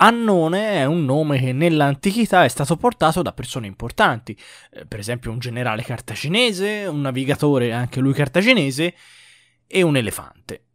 Annone è un nome che nell'antichità è stato portato da persone importanti, eh, per esempio un generale cartaginese, un navigatore anche lui cartaginese e un elefante.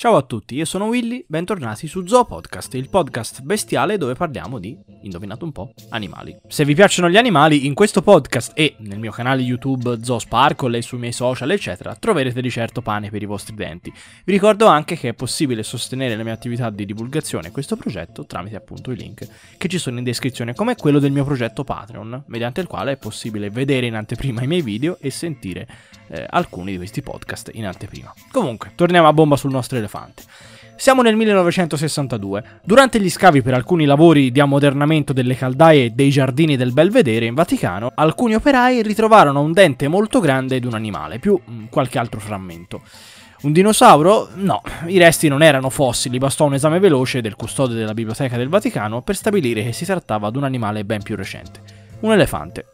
Ciao a tutti, io sono Willy, bentornati su Zoo Podcast, il podcast bestiale dove parliamo di, indovinate un po', animali. Se vi piacciono gli animali, in questo podcast e nel mio canale YouTube Zoo Sparkle e sui miei social, eccetera, troverete di certo pane per i vostri denti. Vi ricordo anche che è possibile sostenere le mie attività di divulgazione e questo progetto tramite appunto i link che ci sono in descrizione, come quello del mio progetto Patreon, mediante il quale è possibile vedere in anteprima i miei video e sentire eh, alcuni di questi podcast in anteprima. Comunque, torniamo a bomba sul nostro elefante elefante. Siamo nel 1962. Durante gli scavi per alcuni lavori di ammodernamento delle caldaie e dei giardini del Belvedere in Vaticano, alcuni operai ritrovarono un dente molto grande di un animale, più mm, qualche altro frammento. Un dinosauro? No, i resti non erano fossili, bastò un esame veloce del custode della Biblioteca del Vaticano per stabilire che si trattava di un animale ben più recente. Un elefante.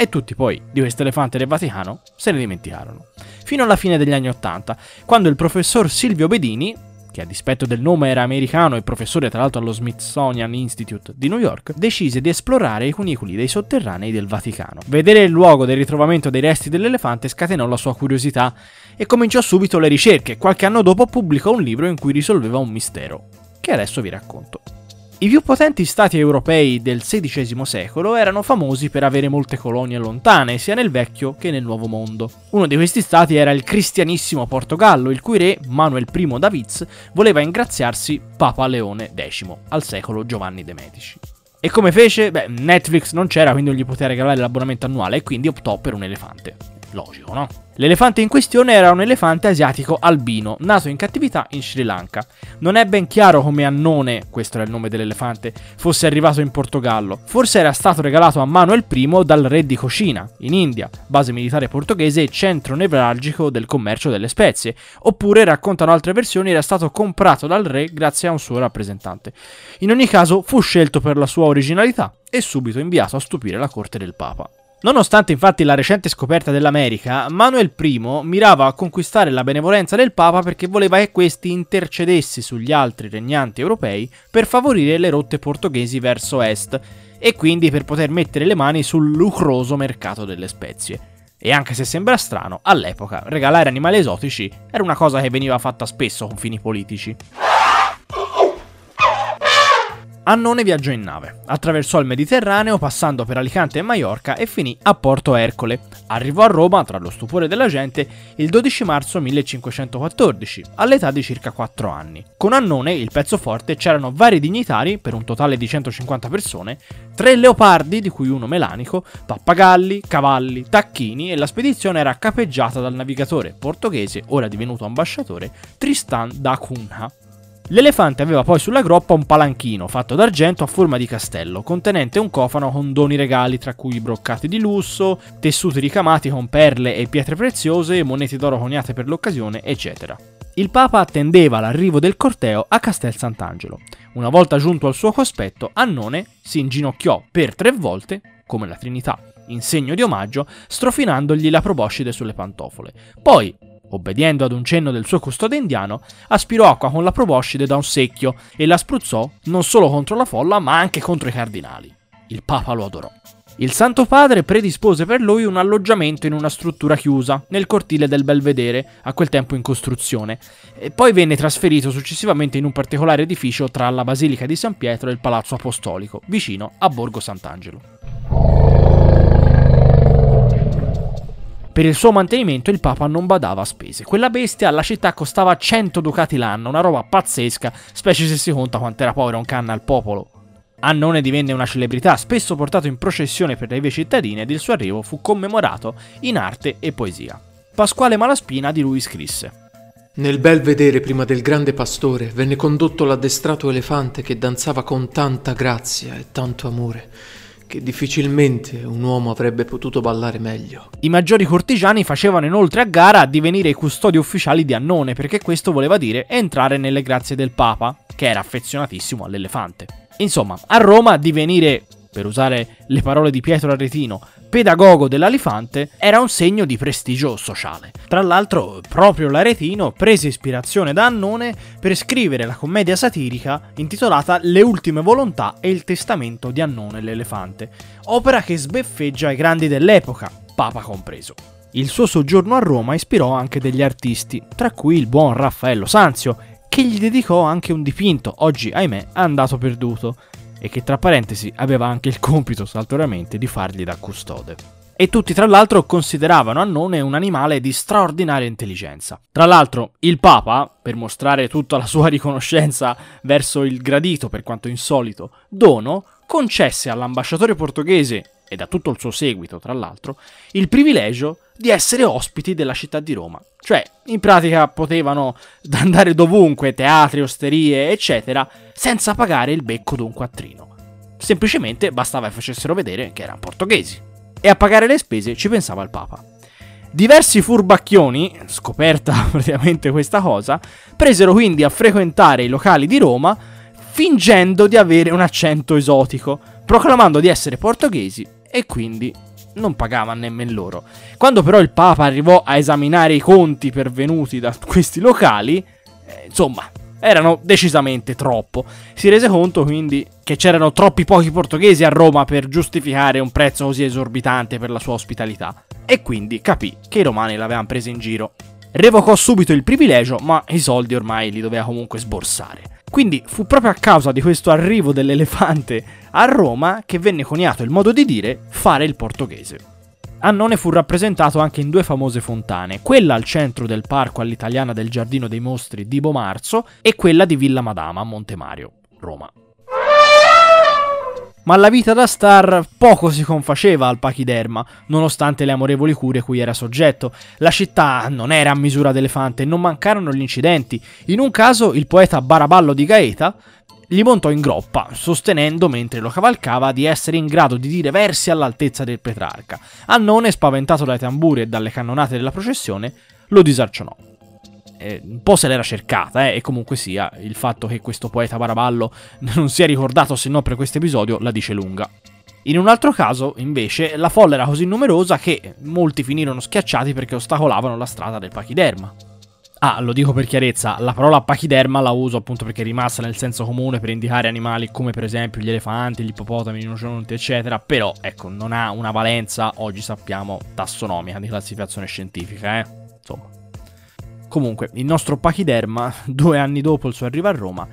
E tutti poi di questo elefante del Vaticano se ne dimenticarono. Fino alla fine degli anni Ottanta, quando il professor Silvio Bedini, che a dispetto del nome era americano e professore tra l'altro allo Smithsonian Institute di New York, decise di esplorare i cunicoli dei sotterranei del Vaticano. Vedere il luogo del ritrovamento dei resti dell'elefante scatenò la sua curiosità e cominciò subito le ricerche. Qualche anno dopo pubblicò un libro in cui risolveva un mistero, che adesso vi racconto. I più potenti stati europei del XVI secolo erano famosi per avere molte colonie lontane, sia nel vecchio che nel nuovo mondo. Uno di questi stati era il cristianissimo Portogallo, il cui re, Manuel I Davids, voleva ingraziarsi Papa Leone X, al secolo Giovanni de' Medici. E come fece? Beh, Netflix non c'era, quindi non gli poteva regalare l'abbonamento annuale e quindi optò per un elefante. Logico, no? L'elefante in questione era un elefante asiatico albino, nato in cattività in Sri Lanka. Non è ben chiaro come Annone, questo era il nome dell'elefante, fosse arrivato in Portogallo. Forse era stato regalato a Manuel I dal re di Cocina, in India, base militare portoghese e centro nevralgico del commercio delle spezie. Oppure, raccontano altre versioni, era stato comprato dal re grazie a un suo rappresentante. In ogni caso, fu scelto per la sua originalità e subito inviato a stupire la corte del Papa. Nonostante infatti la recente scoperta dell'America, Manuel I mirava a conquistare la benevolenza del Papa perché voleva che questi intercedessi sugli altri regnanti europei per favorire le rotte portoghesi verso est e quindi per poter mettere le mani sul lucroso mercato delle spezie. E anche se sembra strano, all'epoca regalare animali esotici era una cosa che veniva fatta spesso con fini politici. Annone viaggiò in nave, attraversò il Mediterraneo passando per Alicante e Maiorca e finì a Porto Ercole. Arrivò a Roma, tra lo stupore della gente, il 12 marzo 1514, all'età di circa 4 anni. Con Annone, il pezzo forte, c'erano vari dignitari, per un totale di 150 persone, tre leopardi, di cui uno melanico, pappagalli, cavalli, tacchini e la spedizione era capeggiata dal navigatore portoghese, ora divenuto ambasciatore, Tristan da Cunha. L'elefante aveva poi sulla groppa un palanchino fatto d'argento a forma di castello, contenente un cofano con doni regali tra cui broccati di lusso, tessuti ricamati con perle e pietre preziose, monete d'oro coniate per l'occasione, eccetera. Il Papa attendeva l'arrivo del corteo a Castel Sant'Angelo. Una volta giunto al suo cospetto, Annone si inginocchiò per tre volte, come la Trinità, in segno di omaggio, strofinandogli la proboscide sulle pantofole. Poi, Obbediendo ad un cenno del suo custode indiano, aspirò acqua con la proboscide da un secchio e la spruzzò non solo contro la folla ma anche contro i cardinali. Il Papa lo adorò. Il Santo Padre predispose per lui un alloggiamento in una struttura chiusa, nel cortile del Belvedere, a quel tempo in costruzione, e poi venne trasferito successivamente in un particolare edificio tra la Basilica di San Pietro e il Palazzo Apostolico, vicino a Borgo Sant'Angelo. Per il suo mantenimento il Papa non badava a spese. Quella bestia alla città costava 100 ducati l'anno, una roba pazzesca, specie se si conta quanto era povera un canna al popolo. Annone divenne una celebrità, spesso portato in processione per le vie cittadine ed il suo arrivo fu commemorato in arte e poesia. Pasquale Malaspina di lui scrisse. Nel bel vedere prima del grande pastore venne condotto l'addestrato elefante che danzava con tanta grazia e tanto amore che difficilmente un uomo avrebbe potuto ballare meglio. I maggiori cortigiani facevano inoltre a gara a divenire i custodi ufficiali di Annone, perché questo voleva dire entrare nelle grazie del Papa, che era affezionatissimo all'elefante. Insomma, a Roma divenire per usare le parole di Pietro Arretino, pedagogo dell'Alifante era un segno di prestigio sociale. Tra l'altro, proprio l'Aretino prese ispirazione da Annone per scrivere la commedia satirica intitolata Le ultime volontà e il testamento di Annone l'Elefante, opera che sbeffeggia i grandi dell'epoca, Papa compreso. Il suo soggiorno a Roma ispirò anche degli artisti, tra cui il buon Raffaello Sanzio, che gli dedicò anche un dipinto, oggi ahimè andato perduto, e che tra parentesi aveva anche il compito saltuariamente di fargli da custode. E tutti tra l'altro consideravano Annone un animale di straordinaria intelligenza. Tra l'altro il Papa, per mostrare tutta la sua riconoscenza verso il gradito, per quanto insolito, dono, concesse all'ambasciatore portoghese e da tutto il suo seguito, tra l'altro, il privilegio di essere ospiti della città di Roma. Cioè, in pratica potevano andare dovunque, teatri, osterie, eccetera, senza pagare il becco d'un quattrino. Semplicemente bastava che facessero vedere che erano portoghesi. E a pagare le spese ci pensava il Papa. Diversi furbacchioni, scoperta praticamente questa cosa, presero quindi a frequentare i locali di Roma fingendo di avere un accento esotico, proclamando di essere portoghesi e quindi non pagavano nemmeno loro. Quando però il Papa arrivò a esaminare i conti pervenuti da questi locali, eh, insomma, erano decisamente troppo. Si rese conto quindi che c'erano troppi pochi portoghesi a Roma per giustificare un prezzo così esorbitante per la sua ospitalità. E quindi capì che i romani l'avevano presa in giro. Revocò subito il privilegio, ma i soldi ormai li doveva comunque sborsare. Quindi fu proprio a causa di questo arrivo dell'elefante a Roma che venne coniato il modo di dire fare il portoghese. Annone fu rappresentato anche in due famose fontane, quella al centro del parco all'italiana del Giardino dei Mostri di Bomarzo e quella di Villa Madama a Montemario, Roma. Ma la vita da star poco si confaceva al pachiderma, nonostante le amorevoli cure cui era soggetto. La città non era a misura d'elefante non mancarono gli incidenti. In un caso il poeta Baraballo di Gaeta gli montò in groppa, sostenendo mentre lo cavalcava di essere in grado di dire versi all'altezza del Petrarca. Annone, spaventato dai tamburi e dalle cannonate della processione, lo disarcionò. Eh, un po' se l'era cercata, eh, e comunque sia, il fatto che questo poeta Baraballo non sia ricordato se non per questo episodio la dice lunga. In un altro caso, invece, la folla era così numerosa che molti finirono schiacciati perché ostacolavano la strada del pachiderma. Ah, lo dico per chiarezza, la parola pachiderma la uso appunto perché è rimasta nel senso comune per indicare animali come per esempio gli elefanti, gli ippopotami, i rinoceronti, eccetera, però ecco, non ha una valenza, oggi sappiamo, tassonomica di classificazione scientifica, eh? Insomma. Comunque, il nostro pachiderma, due anni dopo il suo arrivo a Roma,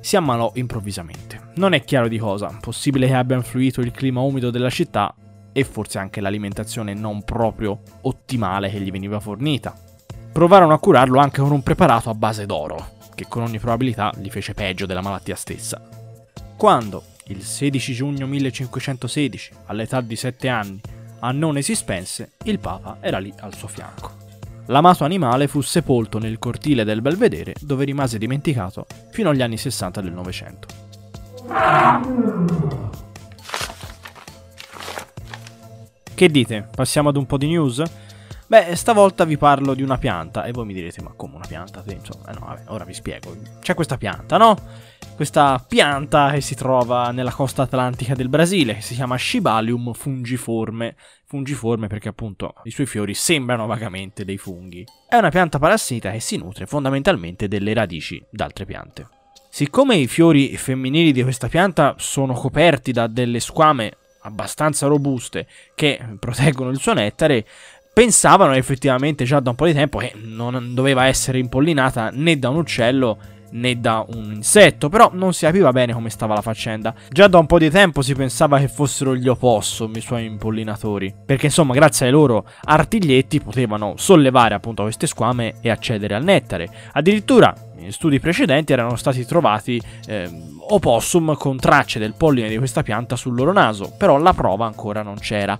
si ammalò improvvisamente. Non è chiaro di cosa, possibile che abbia influito il clima umido della città e forse anche l'alimentazione non proprio ottimale che gli veniva fornita provarono a curarlo anche con un preparato a base d'oro, che con ogni probabilità gli fece peggio della malattia stessa. Quando, il 16 giugno 1516, all'età di 7 anni, Annone si spense, il Papa era lì al suo fianco. L'amato animale fu sepolto nel cortile del Belvedere, dove rimase dimenticato fino agli anni 60 del Novecento. Che dite? Passiamo ad un po' di news? Beh, stavolta vi parlo di una pianta e voi mi direte, ma come una pianta? Insomma, eh no, vabbè, ora vi spiego. C'è questa pianta, no? Questa pianta che si trova nella costa atlantica del Brasile, che si chiama Shibalium fungiforme. Fungiforme perché appunto i suoi fiori sembrano vagamente dei funghi. È una pianta parassita che si nutre fondamentalmente delle radici d'altre piante. Siccome i fiori femminili di questa pianta sono coperti da delle squame abbastanza robuste che proteggono il suo nettare, pensavano effettivamente già da un po' di tempo che non doveva essere impollinata né da un uccello né da un insetto, però non si capiva bene come stava la faccenda. Già da un po' di tempo si pensava che fossero gli opossum i suoi impollinatori, perché insomma grazie ai loro artiglietti potevano sollevare appunto queste squame e accedere al nettare. Addirittura in studi precedenti erano stati trovati eh, opossum con tracce del polline di questa pianta sul loro naso, però la prova ancora non c'era,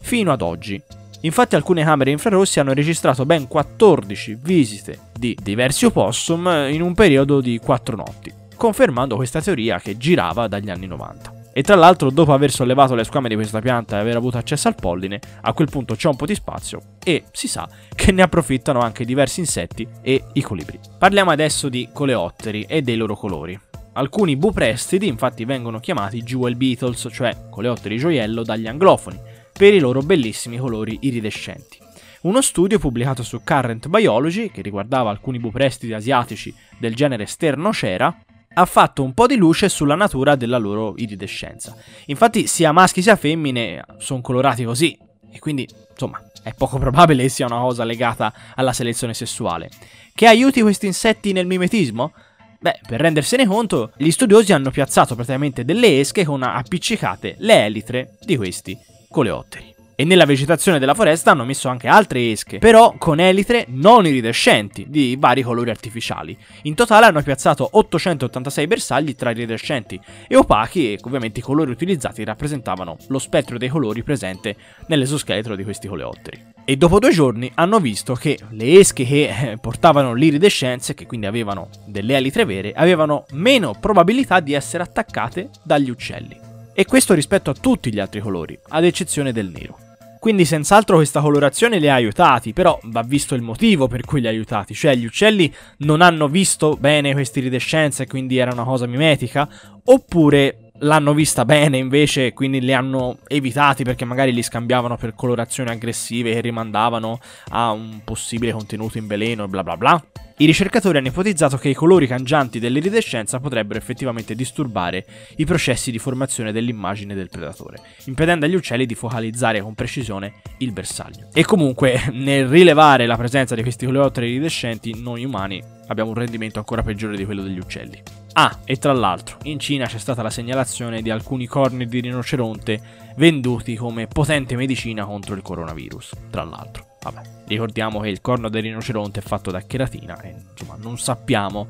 fino ad oggi. Infatti alcune camere infrarossi hanno registrato ben 14 visite di diversi opossum in un periodo di 4 notti, confermando questa teoria che girava dagli anni 90. E tra l'altro, dopo aver sollevato le squame di questa pianta e aver avuto accesso al polline, a quel punto c'è un po' di spazio e si sa che ne approfittano anche diversi insetti e i colibri. Parliamo adesso di coleotteri e dei loro colori. Alcuni buprestidi infatti vengono chiamati jewel beetles, cioè coleotteri gioiello dagli anglofoni, per i loro bellissimi colori iridescenti. Uno studio pubblicato su Current Biology, che riguardava alcuni buprestiti asiatici del genere Sternocera, ha fatto un po' di luce sulla natura della loro iridescenza. Infatti sia maschi sia femmine sono colorati così, e quindi insomma è poco probabile che sia una cosa legata alla selezione sessuale. Che aiuti questi insetti nel mimetismo? Beh, per rendersene conto, gli studiosi hanno piazzato praticamente delle esche con appiccicate le elitre di questi coleotteri e nella vegetazione della foresta hanno messo anche altre esche, però con elitre non iridescenti, di vari colori artificiali. In totale hanno piazzato 886 bersagli tra iridescenti e opachi e ovviamente i colori utilizzati rappresentavano lo spettro dei colori presente nell'esoscheletro di questi coleotteri. E dopo due giorni hanno visto che le esche che eh, portavano l'iridescenza, che quindi avevano delle elitre vere, avevano meno probabilità di essere attaccate dagli uccelli. E questo rispetto a tutti gli altri colori, ad eccezione del nero. Quindi senz'altro questa colorazione li ha aiutati, però va visto il motivo per cui li ha aiutati, cioè gli uccelli non hanno visto bene questa iridescenza e quindi era una cosa mimetica, oppure l'hanno vista bene invece e quindi li hanno evitati perché magari li scambiavano per colorazioni aggressive che rimandavano a un possibile contenuto in veleno e bla bla bla. I ricercatori hanno ipotizzato che i colori cangianti dell'iridescenza potrebbero effettivamente disturbare i processi di formazione dell'immagine del predatore, impedendo agli uccelli di focalizzare con precisione il bersaglio. E comunque, nel rilevare la presenza di questi coleotteri iridescenti, noi umani abbiamo un rendimento ancora peggiore di quello degli uccelli. Ah, e tra l'altro, in Cina c'è stata la segnalazione di alcuni corni di rinoceronte venduti come potente medicina contro il coronavirus, tra l'altro. Vabbè, ricordiamo che il corno del rinoceronte è fatto da cheratina e insomma non sappiamo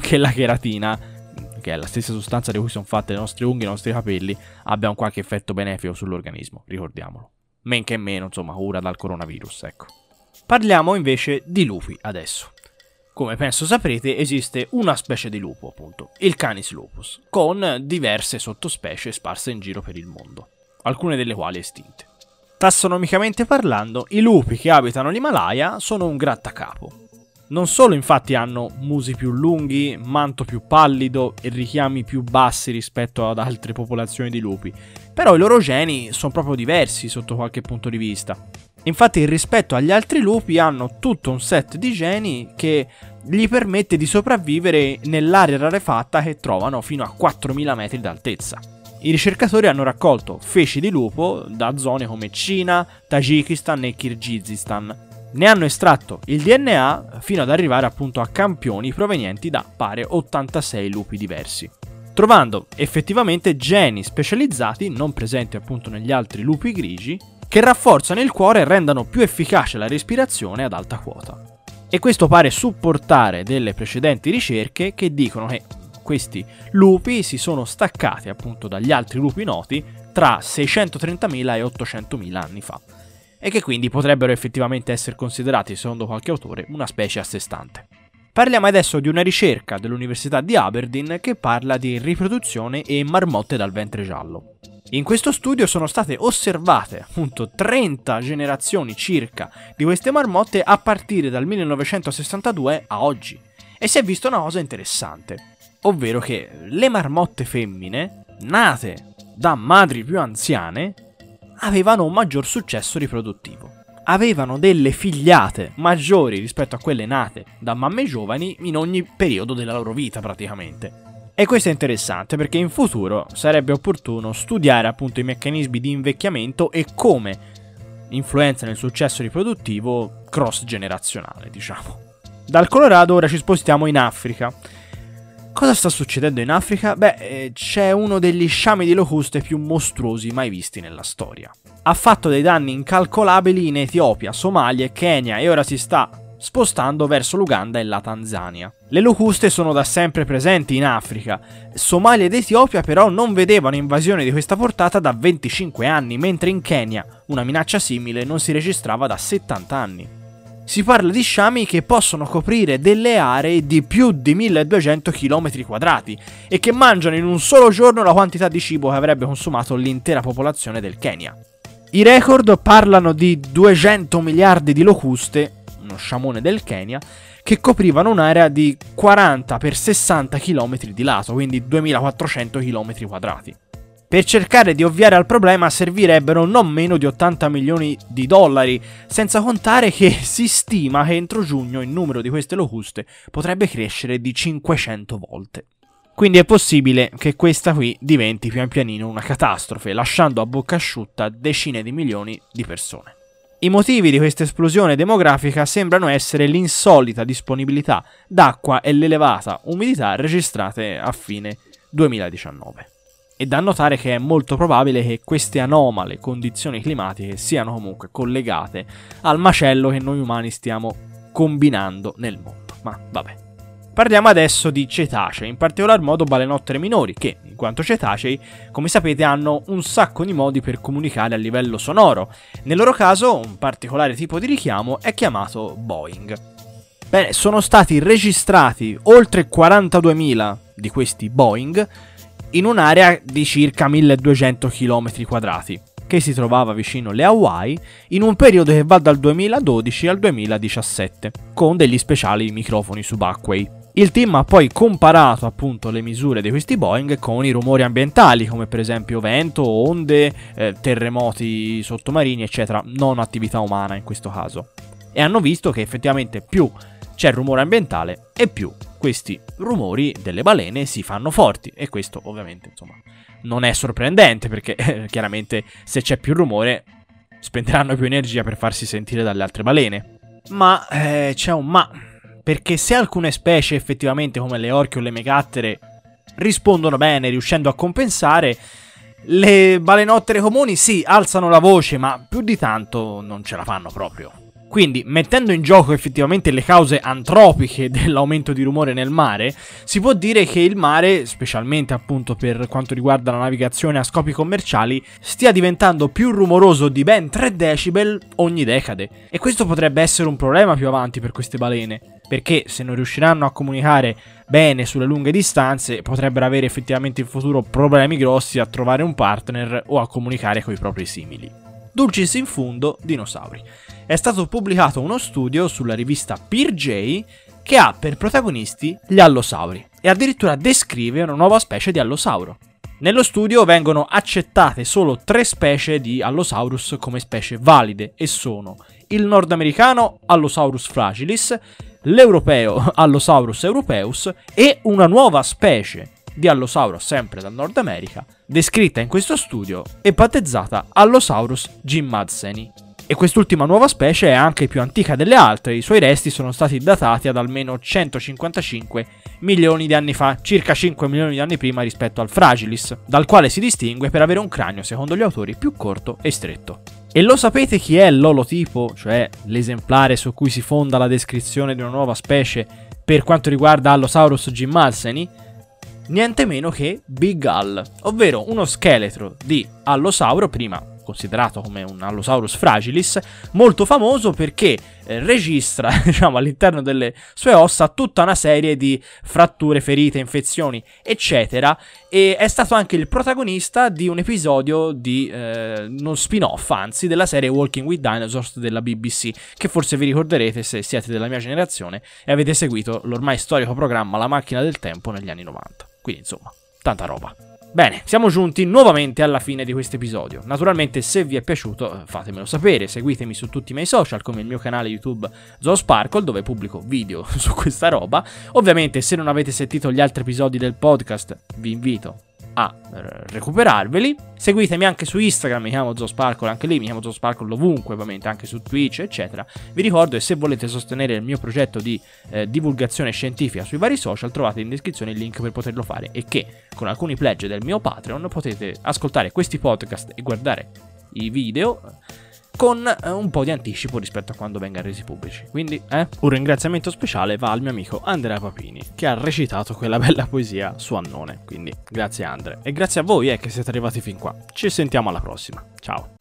che la cheratina, che è la stessa sostanza di cui sono fatte le nostre unghie e i nostri capelli, abbia un qualche effetto benefico sull'organismo, ricordiamolo. Men che meno, insomma, cura dal coronavirus, ecco. Parliamo invece di lupi adesso. Come penso saprete, esiste una specie di lupo, appunto, il Canis lupus, con diverse sottospecie sparse in giro per il mondo, alcune delle quali estinte. Tassonomicamente parlando, i lupi che abitano l'Himalaya sono un grattacapo. Non solo infatti hanno musi più lunghi, manto più pallido e richiami più bassi rispetto ad altre popolazioni di lupi, però i loro geni sono proprio diversi sotto qualche punto di vista. Infatti rispetto agli altri lupi hanno tutto un set di geni che gli permette di sopravvivere nell'area rarefatta che trovano fino a 4000 metri d'altezza. I ricercatori hanno raccolto feci di lupo da zone come Cina, Tagikistan e Kirghizistan. Ne hanno estratto il DNA fino ad arrivare appunto a campioni provenienti da pare 86 lupi diversi, trovando effettivamente geni specializzati non presenti appunto negli altri lupi grigi che rafforzano il cuore e rendano più efficace la respirazione ad alta quota. E questo pare supportare delle precedenti ricerche che dicono che questi lupi si sono staccati appunto dagli altri lupi noti tra 630.000 e 800.000 anni fa e che quindi potrebbero effettivamente essere considerati, secondo qualche autore, una specie a sé stante. Parliamo adesso di una ricerca dell'Università di Aberdeen che parla di riproduzione e marmotte dal ventre giallo. In questo studio sono state osservate appunto 30 generazioni circa di queste marmotte a partire dal 1962 a oggi e si è visto una cosa interessante ovvero che le marmotte femmine, nate da madri più anziane, avevano un maggior successo riproduttivo. Avevano delle figliate maggiori rispetto a quelle nate da mamme giovani in ogni periodo della loro vita praticamente. E questo è interessante perché in futuro sarebbe opportuno studiare appunto i meccanismi di invecchiamento e come influenza nel successo riproduttivo cross generazionale, diciamo. Dal Colorado ora ci spostiamo in Africa Cosa sta succedendo in Africa? Beh, eh, c'è uno degli sciami di locuste più mostruosi mai visti nella storia. Ha fatto dei danni incalcolabili in Etiopia, Somalia e Kenya e ora si sta spostando verso l'Uganda e la Tanzania. Le locuste sono da sempre presenti in Africa. Somalia ed Etiopia però non vedevano invasioni di questa portata da 25 anni, mentre in Kenya una minaccia simile non si registrava da 70 anni. Si parla di sciami che possono coprire delle aree di più di 1200 km quadrati e che mangiano in un solo giorno la quantità di cibo che avrebbe consumato l'intera popolazione del Kenya. I record parlano di 200 miliardi di locuste, uno sciamone del Kenya, che coprivano un'area di 40 x 60 km di lato, quindi 2400 km quadrati. Per cercare di ovviare al problema servirebbero non meno di 80 milioni di dollari, senza contare che si stima che entro giugno il numero di queste locuste potrebbe crescere di 500 volte. Quindi è possibile che questa qui diventi pian pianino una catastrofe, lasciando a bocca asciutta decine di milioni di persone. I motivi di questa esplosione demografica sembrano essere l'insolita disponibilità d'acqua e l'elevata umidità registrate a fine 2019. E da notare che è molto probabile che queste anomale condizioni climatiche siano comunque collegate al macello che noi umani stiamo combinando nel mondo. Ma vabbè. Parliamo adesso di cetacei, in particolar modo balenottere minori, che, in quanto cetacei, come sapete, hanno un sacco di modi per comunicare a livello sonoro. Nel loro caso, un particolare tipo di richiamo è chiamato Boeing. Bene, sono stati registrati oltre 42.000 di questi Boeing in un'area di circa 1200 km quadrati che si trovava vicino alle Hawaii in un periodo che va dal 2012 al 2017, con degli speciali microfoni subacquei. Il team ha poi comparato appunto le misure di questi Boeing con i rumori ambientali, come per esempio vento, onde, eh, terremoti sottomarini, eccetera, non attività umana in questo caso. E hanno visto che effettivamente più c'è rumore ambientale e più questi rumori delle balene si fanno forti. E questo ovviamente, insomma, non è sorprendente perché eh, chiaramente se c'è più rumore spenderanno più energia per farsi sentire dalle altre balene. Ma eh, c'è un ma perché se alcune specie effettivamente come le orche o le megattere rispondono bene riuscendo a compensare, le balenottere comuni sì, alzano la voce, ma più di tanto non ce la fanno proprio. Quindi, mettendo in gioco effettivamente le cause antropiche dell'aumento di rumore nel mare, si può dire che il mare, specialmente appunto per quanto riguarda la navigazione a scopi commerciali, stia diventando più rumoroso di ben 3 decibel ogni decade. E questo potrebbe essere un problema più avanti per queste balene, perché se non riusciranno a comunicare bene sulle lunghe distanze, potrebbero avere effettivamente in futuro problemi grossi a trovare un partner o a comunicare con i propri simili. Dulcis in fundo, dinosauri è stato pubblicato uno studio sulla rivista PeerJ che ha per protagonisti gli allosauri e addirittura descrive una nuova specie di allosauro. Nello studio vengono accettate solo tre specie di Allosaurus come specie valide e sono il nordamericano Allosaurus fragilis, l'europeo Allosaurus europeus e una nuova specie di Allosauro sempre dal Nord America, descritta in questo studio e battezzata Allosaurus jimmadseni. E quest'ultima nuova specie è anche più antica delle altre, i suoi resti sono stati datati ad almeno 155 milioni di anni fa, circa 5 milioni di anni prima rispetto al Fragilis, dal quale si distingue per avere un cranio, secondo gli autori, più corto e stretto. E lo sapete chi è l'olotipo, cioè l'esemplare su cui si fonda la descrizione di una nuova specie per quanto riguarda Allosaurus jimmalseni? Niente meno che Big Al, ovvero uno scheletro di allosauro, prima considerato come un Allosaurus fragilis, molto famoso perché eh, registra, diciamo, all'interno delle sue ossa tutta una serie di fratture, ferite, infezioni, eccetera, e è stato anche il protagonista di un episodio di eh, uno spin-off, anzi, della serie Walking with Dinosaurs della BBC, che forse vi ricorderete se siete della mia generazione e avete seguito l'ormai storico programma La macchina del tempo negli anni 90. Quindi, insomma, tanta roba. Bene, siamo giunti nuovamente alla fine di questo episodio. Naturalmente se vi è piaciuto eh, fatemelo sapere, seguitemi su tutti i miei social come il mio canale YouTube ZooSparkle dove pubblico video su questa roba. Ovviamente se non avete sentito gli altri episodi del podcast vi invito a recuperarveli. Seguitemi anche su Instagram, mi chiamo Zosparkle, anche lì mi chiamo Zosparkle ovunque, ovviamente anche su Twitch, eccetera. Vi ricordo che se volete sostenere il mio progetto di eh, divulgazione scientifica sui vari social, trovate in descrizione il link per poterlo fare e che con alcuni pledge del mio Patreon potete ascoltare questi podcast e guardare i video con eh, un po' di anticipo rispetto a quando venga resi pubblici. Quindi, eh, un ringraziamento speciale va al mio amico Andrea Papini, che ha recitato quella bella poesia su Annone. Quindi, grazie Andre. E grazie a voi, eh, che siete arrivati fin qua. Ci sentiamo alla prossima. Ciao.